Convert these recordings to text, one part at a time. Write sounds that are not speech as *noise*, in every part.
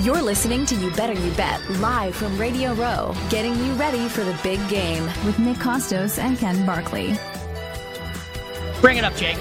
You're listening to You Better You Bet live from Radio Row, getting you ready for the big game with Nick Kostos and Ken Barkley. Bring it up, Jake.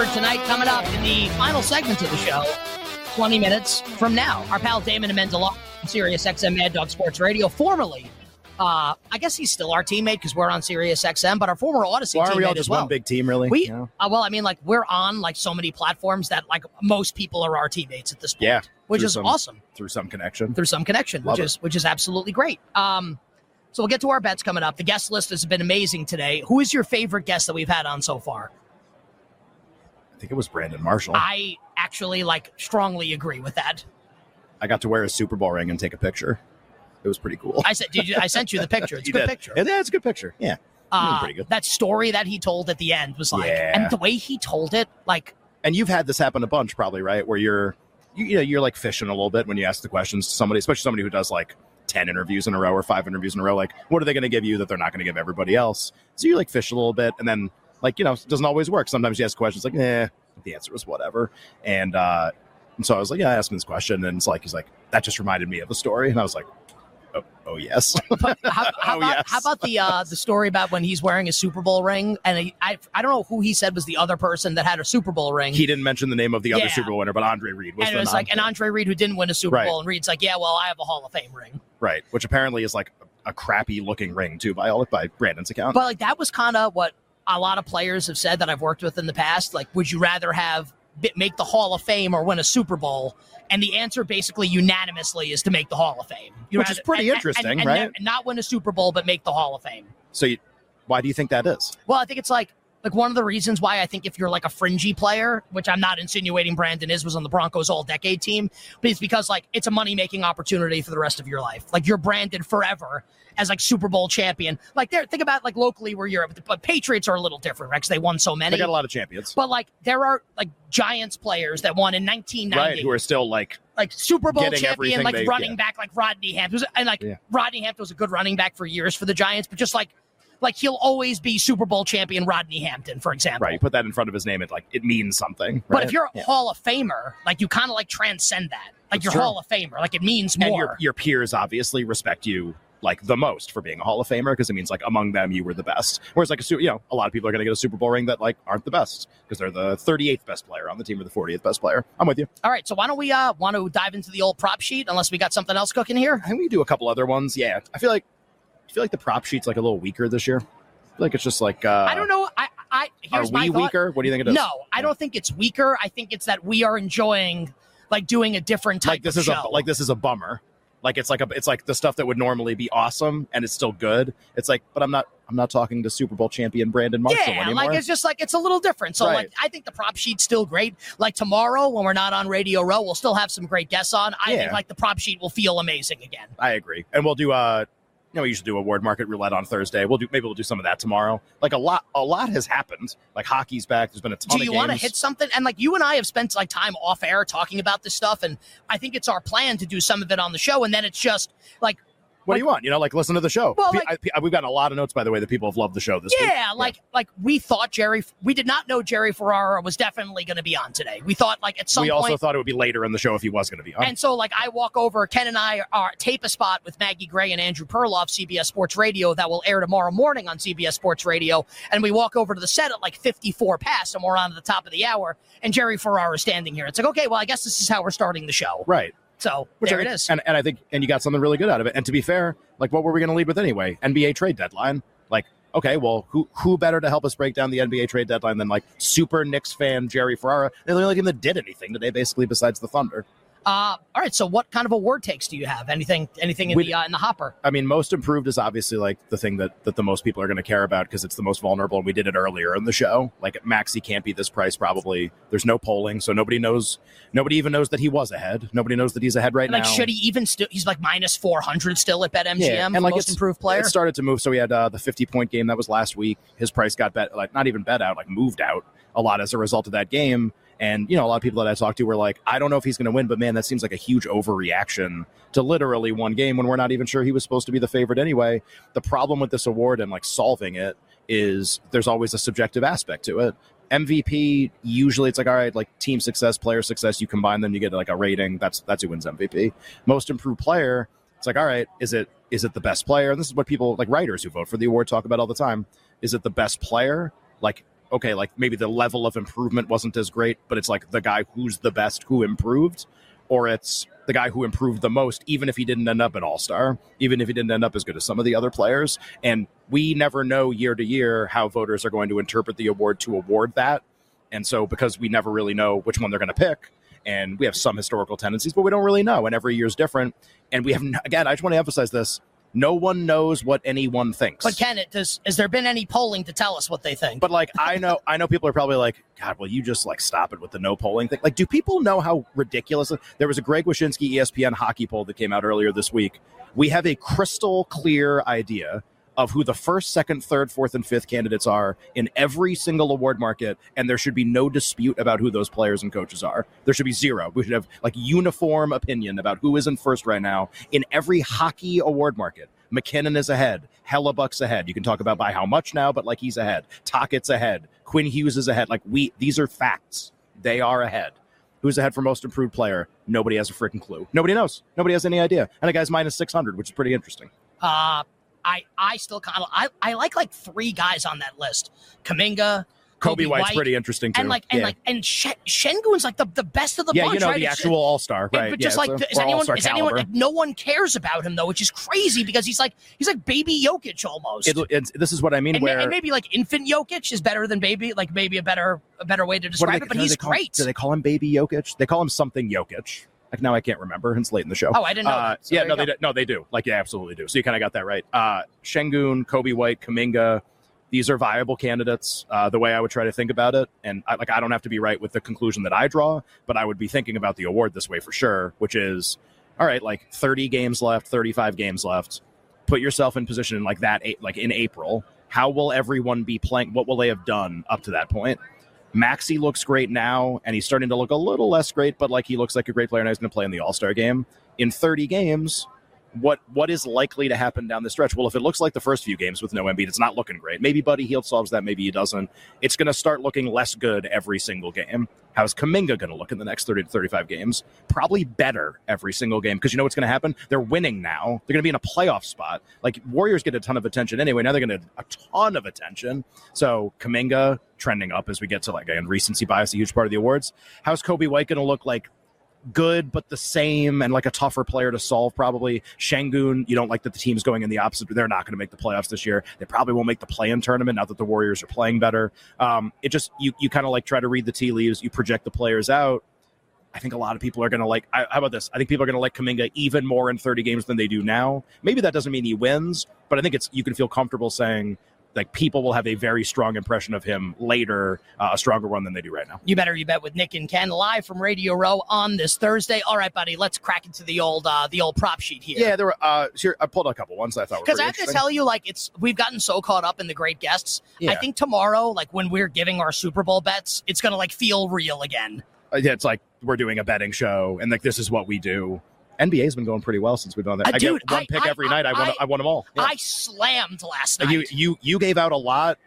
For tonight coming up in the final segment of the show. 20 minutes from now. Our pal Damon Amendolara, Sirius XM Mad Dog Sports Radio, formerly, uh, I guess he's still our teammate because we're on Sirius XM, but our former Audacy well, are we all just well. one big team, really? We, know? uh, well, I mean, like we're on like so many platforms that like most people are our teammates at this point. yeah, which is some- awesome through some connection. through some connection, Love which it. is which is absolutely great. Um, so we'll get to our bets coming up. The guest list has been amazing today. Who is your favorite guest that we've had on so far? I think it was Brandon Marshall. I actually like strongly agree with that. I got to wear a Super Bowl ring and take a picture. It was pretty cool. I said, did you, I sent you the *laughs* picture. It's a good did. picture. Yeah, it's a good picture. Yeah, Uh, pretty good. That story that he told at the end was like, Yeah. and the way he told it, like, and you've had this happen a bunch, probably, right? Where you're, you, you know, you're like fishing a little bit when you ask the questions to somebody, especially somebody who does like ten interviews in a row or five interviews in a row. Like, what are they going to give you that they're not going to give everybody else? So you like fish a little bit, and then like you know, it doesn't always work. Sometimes you ask questions like, eh, the answer was whatever, and uh, and so I was like, yeah, I asked him this question, and it's like he's like, that just reminded me of a story, and I was like, oh, oh yes, how, how *laughs* Oh, about yes. how about the uh, the story about when he's wearing a Super Bowl ring, and he, I I don't know who he said was the other person that had a Super Bowl ring. he didn't mention the name of the other Yeah. Super Bowl winner, but Andre Reed was and it was like an Andre Reed who didn't win a Super Right. Bowl, and Reed's like, yeah, well, I have a Hall of Fame ring. right, which apparently is like a crappy looking ring too by all by Brandon's account. But like that was kind of what a lot of players have said that I've worked with in the past. Like, would you rather have make the Hall of Fame or win a Super Bowl? And the answer basically unanimously is to make the Hall of Fame. You'd Which is pretty and- interesting, and- and right? not win a Super Bowl, but make the Hall of Fame. so, you, why do you think that is? Well, I think it's like like one of the reasons why I think if you're like a fringy player, which I'm not insinuating Brandon is, was on the Broncos all decade team, but it's because like it's a money making opportunity for the rest of your life. Like you're branded forever as like Super Bowl champion. Like there, think about like locally where you're, but Patriots are a little different, right? Because they won so many. They got a lot of champions, But like there are like Giants players that won in 1990, right? Who are still like like Super Bowl champion, like they- running yeah. back, like Rodney Hampton, and like Yeah. Rodney Hampton was a good running back for years for the Giants, but just like like he'll always be Super Bowl champion Rodney Hampton, for example. right. You put that in front of his name, it like it means something. But if you're a Yeah. Hall of Famer, like you kind of like transcend that. Like That's you're true. Hall of Famer, like it means more. and your your peers obviously respect you like the most for being a Hall of Famer because it means like among them you were the best. Whereas like a you know a lot of people are going to get a Super Bowl ring that like aren't the best because they're the 38th best player on the team or the 40th best player. I'm with you. All right, so why don't we uh want to dive into the old prop sheet unless we got something else cooking here? I think we do a couple other ones. Yeah, I feel like I feel like the prop sheet's like a little weaker this year. Like it's just like uh, I don't know. I I Are here's my we weaker? What do you think it is? No, I don't think it's weaker. I think it's that we are enjoying like doing a different type like this of is show. a like this is a bummer. Like it's like a it's like the stuff that would normally be awesome and it's still good. It's like, but I'm not I'm not talking to Super Bowl champion Brandon Marshall yeah, anymore. like it's just like it's a little different. So Right. like I think the prop sheet's still great. Like tomorrow when we're not on Radio Row, we'll still have some great guests on. I think like the prop sheet will feel amazing again. I agree. And we'll do uh you know, we usually do award market roulette on Thursday. We'll do maybe we'll do some of that tomorrow. Like a lot a lot has happened. Like hockey's back. There's been a ton. Do you want to hit something? And like you and I have spent like time off air talking about this stuff, and I think it's our plan to do some of it on the show, and then it's just like What do you want? You know, like listen to the show. Well, like- I, we've gotten a lot of notes, by the way, that people have loved the show this week. Yeah, like like we thought Jerry. We did not know Jerry Ferrara was definitely going to be on today. We thought like at some we point. also thought it would be later in the show if he was going to be on. and so, like, I walk over. Ken and I are tape a spot with Maggie Gray and Andrew Perloff, CBS Sports Radio, that will air tomorrow morning on CBS Sports Radio. And we walk over to the set at like 54 past, and we're on at the top of the hour. And Jerry Ferrara is standing here. It's like, okay, well, I guess this is how we're starting the show. right. So Which there it is. And, and I think, and you got something really good out of it. And to be fair, like, what were we going to lead with anyway? NBA trade deadline. Like, okay, well, who who better to help us break down the NBA trade deadline than like super Knicks fan Jerry Ferrara? They're the only team that did anything today, basically, besides the Thunder. Uh, all right. So, what kind of award takes do you have? Anything? Anything in We- the uh, in the hopper? I mean, most improved is obviously like the thing that, that the most people are going to care about because it's the most vulnerable. And we did it earlier in the show. Like Maxey can't be this price probably. There's no polling, so nobody knows. Nobody even knows that he was ahead. Nobody knows that he's ahead right And, like, now. should he even still? He's like minus 400 still at BetMGM. and like most improved player. It started to move. So we had uh, the 50 point game that was last week. His price got bet, like not even bet out, like moved out a lot as a result of that game. And you know, a lot of people that I talked to were like, I don't know if he's going to win, but man, that seems like a huge overreaction to literally one game when we're not even sure he was supposed to be the favorite anyway. The problem with this award and like solving it is there's always a subjective aspect to it. MVP usually it's like all right, like team success, player success. You combine them, you get like a rating. That's that's who wins MVP. Most improved player. It's like all right, is it is it the best player? And this is what people like writers who vote for the award talk about all the time. Is it the best player? Like okay, like maybe the level of improvement wasn't as great, but it's like the guy who's the best who improved, or it's the guy who improved the most, even if he didn't end up an all star, even if he didn't end up as good as some of the other players. And we never know year to year how voters are going to interpret the award to award that. And so, because we never really know which one they're going to pick, and we have some historical tendencies, but we don't really know. And every year is different. And we have, again, I just want to emphasize this no one knows what anyone thinks. but Ken, it does. Has there been any polling to tell us what they think? But like I know I know people are probably like, God, will you just like stop it with the no polling thing? Like, do people know how ridiculous there was a Greg Wyshynski E ESPN hockey poll that came out earlier this week. We have a crystal clear idea of who the first, second, third, fourth, and fifth candidates are in every single award market, and there should be no dispute about who those players and coaches are. There should be zero. We should have like uniform opinion about who is in first right now in every hockey award market. MacKinnon is ahead. Hellebuyck's ahead. You can talk about by how much now, but like he's ahead. Tocchet's ahead. Quinn Hughes is ahead. Like we, these are facts. They are ahead. Who's ahead for most improved player? Nobody has a freaking clue. Nobody knows. Nobody has any idea. And a guy's minus 600, which is pretty interesting. Uh, I I still kind of I, I like like three guys on that list: Kuminga, Coby, Coby White's White, pretty interesting too. and like and yeah. like and Shen, Sengun's like the, the best of the yeah, bunch. you know right? the It's- actual All Star, right? But just yeah, like, so- is anyone? Is anyone? Like, no one cares about him though, which is crazy because he's like he's like baby Jokic almost. It, it's, this is what I mean. and, where and maybe like infant Jokic is better than baby, like maybe a better a better way to describe they- it. But he's call- great. Do they call him Baby Jokic? They call him something Jokic. Like now I can't remember. It's late in the show. Oh, I didn't know Uh, that. So yeah, no, they do, no, they do. Like, yeah, absolutely do. So you kind of got that right. Uh, Sengun, Coby White, Kuminga. These are viable candidates. Uh, the way I would try to think about it, and I, like I don't have to be right with the conclusion that I draw, but I would be thinking about the award this way for sure, which is, all right, like 30 games left, 35 games left. Put yourself in position like that, like in April. How will everyone be playing? What will they have done up to that point? Maxey looks great now, and he's starting to look a little less great, but like he looks like a great player, and he's going to play in the All Star game in 30 games. What what is likely to happen down the stretch? Well, if it looks like the first few games with no Embiid, it's not looking great. Maybe Buddy Hield solves that, maybe he doesn't. It's going to start looking less good every single game. How's Kuminga going to look in the next 30 to 35 games? Probably better every single game because you know what's going to happen? They're winning now. They're going to be in a playoff spot. Like Warriors get a ton of attention anyway. Now they're going to a ton of attention. So Kuminga trending up as we get to like again recency bias, a huge part of the awards. How's Coby White going to look like? good but the same and like a tougher player to solve probably Sengun you don't like that the team's going in the opposite they're not going to make the playoffs this year they probably won't make the play-in tournament now that the warriors are playing better um, it just you, you kind of like try to read the tea leaves you project the players out I think a lot of people are going to like. I, how about this? I think people are going to like Kuminga even more in 30 games than they do now. Maybe that doesn't mean he wins, but I think it's you can feel comfortable saying like people will have a very strong impression of him later, uh, a stronger one than they do right now. You better you bet with Nick and Ken live from Radio Row on this Thursday. All right, buddy, let's crack into the old uh, the old prop sheet here. Yeah, there were. Uh, here, I pulled a couple ones that I thought Because I have to tell you, like it's we've gotten so caught up in the great guests. Yeah. I think tomorrow, like when we're giving our Super Bowl bets, it's gonna like feel real again. Uh, yeah, it's like we're doing a betting show, and like this is what we do. NBA's been going pretty well since we've done that. Uh, I dude, get one I- pick I- every night. I, won. I- I won them all. Yeah. I slammed last night. you you you gave out a lot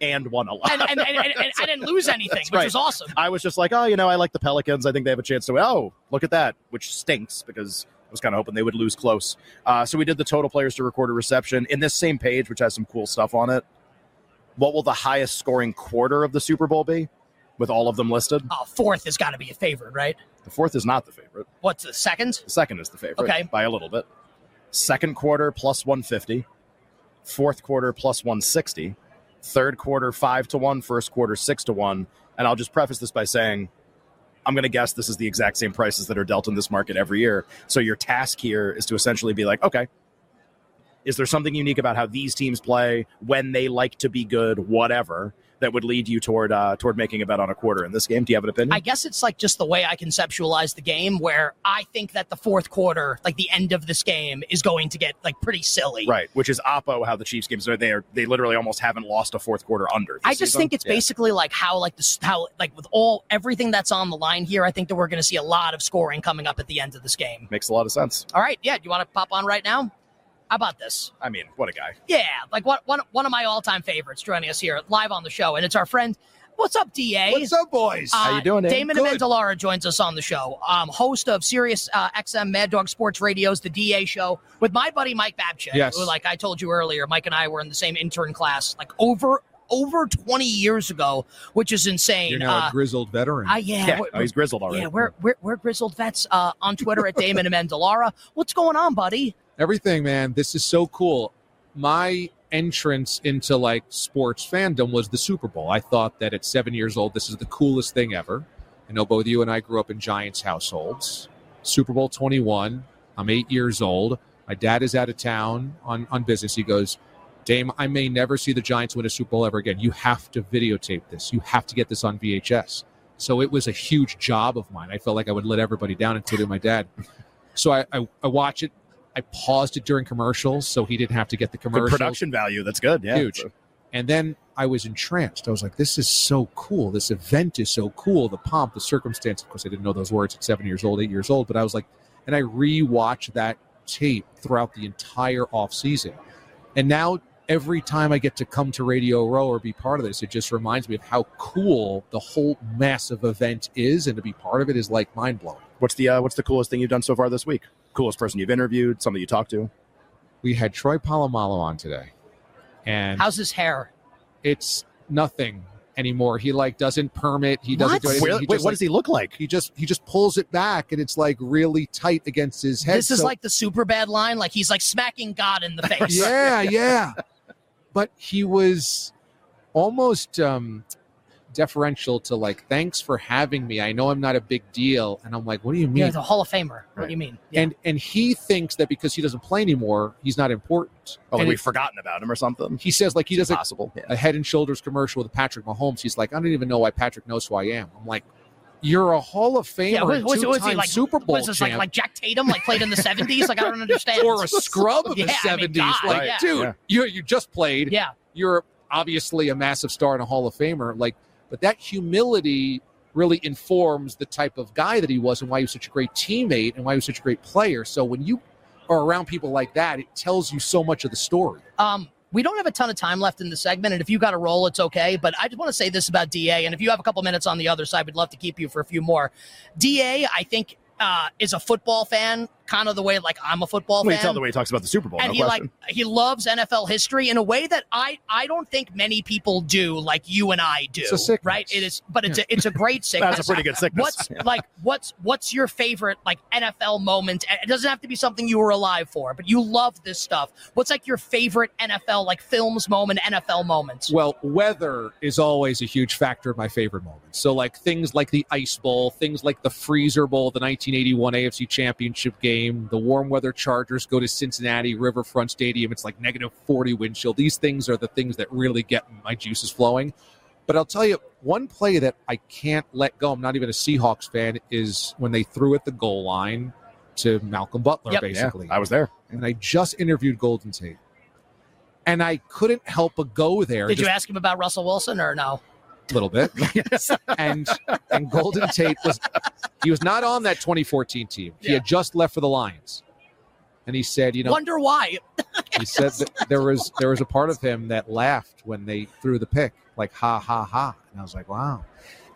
and won a lot. and, and, and, and- and I didn't lose anything, *laughs* which right. was awesome. I was just like, oh, you know, I like the Pelicans. I think they have a chance to win. Oh, look at that, which stinks because I was kind of hoping they would lose close. Uh, so we did the total players to record a reception in this same page, which has some cool stuff on it. What will the highest scoring quarter of the Super Bowl be, with all of them listed? Oh, fourth has got to be a favorite, right? The fourth is not the favorite. What's the second? The second is the favorite. Okay. by a little bit. Second quarter plus one fifty. Fourth quarter plus one sixty. Third quarter five to one. First quarter six to one. And I'll just preface this by saying, I'm going to guess this is the exact same prices that are dealt in this market every year. So your task here is to essentially be like, okay, is there something unique about how these teams play when they like to be good, whatever, that would lead you toward uh, toward making a bet on a quarter in this game? Do you have an opinion? I guess it's like just the way I conceptualize the game, where I think that the fourth quarter, like the end of this game, is going to get like pretty silly. Right, which is oppo how the Chiefs games are. They are they literally almost haven't lost a fourth quarter under. this I just season. think it's Yeah. basically like how like the how like with all everything that's on the line here. I think that we're going to see a lot of scoring coming up at the end of this game. makes a lot of sense. All right, yeah. Do you want to pop on right now? How about this? I mean, what a guy! Yeah, like one one one of my all time favorites joining us here live on the show, and it's our friend. What's up, Da? What's up, boys? Uh, How you doing, Dave? Damon Good. Amendolara joins us on the show. Um, host of Sirius uh, XM Mad Dog Sports Radio's The DA Show with my buddy Mike Babchik. Yes. Who, like I told you earlier, Mike and I were in the same intern class like over over 20 years ago, which is insane. You're now uh, a grizzled veteran. uh, yeah, Yeah, we're- oh, he's grizzled already. yeah, we're, we're, we're grizzled vets uh, on Twitter at Damon Amendolara. What's going on, buddy? Everything, man. This is so cool. My entrance into like sports fandom was the Super Bowl. I thought that at seven years old, this is the coolest thing ever. I know both you and I grew up in Giants households. Super Bowl 21. I'm eight years old. My dad is out of town on, on business. He goes, Dame, I may never see the Giants win a Super Bowl ever again. You have to videotape this. You have to get this on VHS. So it was a huge job of mine. I felt like I would let everybody down, including my dad. So I, I, I watch it. I paused it during commercials so he didn't have to get the the commercials. production value. That's good. Yeah, Huge. So- And then I was entranced. I was like, this is so cool. This event is so cool. The pomp, the circumstance. Of course, I didn't know those words at seven years old, eight years old, but I was like, and I rewatched that tape throughout the entire off season. And now every time I get to come to Radio Row or be part of this, it just reminds me of how cool the whole massive event is. And to be part of it is like mind blowing. What's the uh, what's the coolest thing you've done so far this week? Coolest person you've interviewed? Somebody you talked to? We had Troy Polamalu on today. And How's his hair? it's nothing anymore. He like doesn't permit. He doesn't What? do anything. Where- he wait, what like, does he look like? he just he just pulls it back and it's like really tight against his head. This is So- like the super bad line. Like he's like smacking God in the *laughs* face. yeah, yeah. But he was almost um deferential to like, thanks for having me. I know I'm not a big deal. And I'm like, what do you mean? Yeah, the Hall of Famer. What do you mean? Yeah. And and he thinks that because he doesn't play anymore, he's not important. Oh, like and we've it- forgotten about him or something. he says like he doesn't possible. Yeah. a Head and Shoulders commercial with Patrick Mahomes. He's like, I don't even know why Patrick knows who I am. I'm like, you're a Hall of Famer, yeah, what, and what's, what's two-time he like? Super Bowl What's this champ, Like Jack Tatum, like played in the seventies? Like I don't *laughs* understand. or a scrub of *laughs* Yeah, the I mean, '70s. God, like, yeah. dude, Yeah. you you just played. yeah, You're obviously a massive star and a Hall of Famer. Like, but that humility really informs the type of guy that he was and why he was such a great teammate and why he was such a great player. So when you are around people like that, it tells you so much of the story. Um, we don't have a ton of time left in the segment, and if you got a roll, it's okay. But I just want to say this about Da, and if you have a couple minutes on the other side, we'd love to keep you for a few more. Da, I think, uh, is a football fan, kind of the way like I'm a football Well, you fan. tell the way he talks about the Super Bowl. and no he question. like he loves NFL history in a way that I I don't think many people do, like you and I do. It's a sickness. right? It is, but it's a it's a great *laughs* sickness. That's a pretty good sickness. What's Yeah. like what's what's your favorite like NFL moment? It doesn't have to be something you were alive for, but you love this stuff. What's like your favorite NFL like films moment, NFL moments? Well, weather is always a huge factor in my favorite moments. So, like things like the Ice Bowl, things like the Freezer Bowl, the 1981 AFC Championship game. Game. The warm weather Chargers go to Cincinnati Riverfront Stadium. It's like negative 40 wind chill. These things are the things that really get my juices flowing. But I'll tell you, one play that I can't let go, I'm not even a Seahawks fan, is when they threw at the goal line to Malcolm Butler, Yep. basically. Yeah, I was there. and I just interviewed Golden Tate. And I couldn't help but go there. Did just you ask him about Russell Wilson or no? A little bit. *laughs* and and Golden Tate was he was not on that 2014 team. He Yeah. had just left for the Lions. And he said, you know, Wonder why. he said that there was there was a part of him that laughed when they threw the pick, like ha ha ha. And I was like, wow.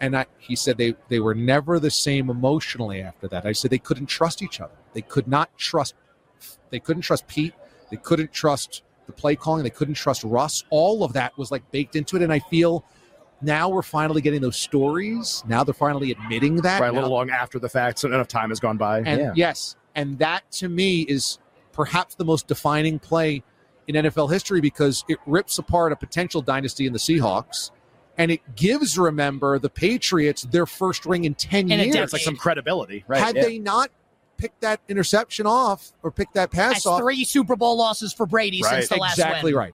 And I, he said they they were never the same emotionally after that. I said they couldn't trust each other. They could not trust. They couldn't trust Pete. They couldn't trust the play calling. They couldn't trust Russ. All of that was like baked into it. And I feel now we're finally getting those stories. Now they're finally admitting that. Right, a Now- little long after the fact, so enough time has gone by. and yeah. yes, and that to me is perhaps the most defining play in NFL history because it rips apart a potential dynasty in the Seahawks and it gives, remember, the Patriots their first ring in 10 In years. it's like some credibility, right? Had yeah. they not picked that interception off or picked that pass That's off, three Super Bowl losses for Brady Right. since the last exactly win. right.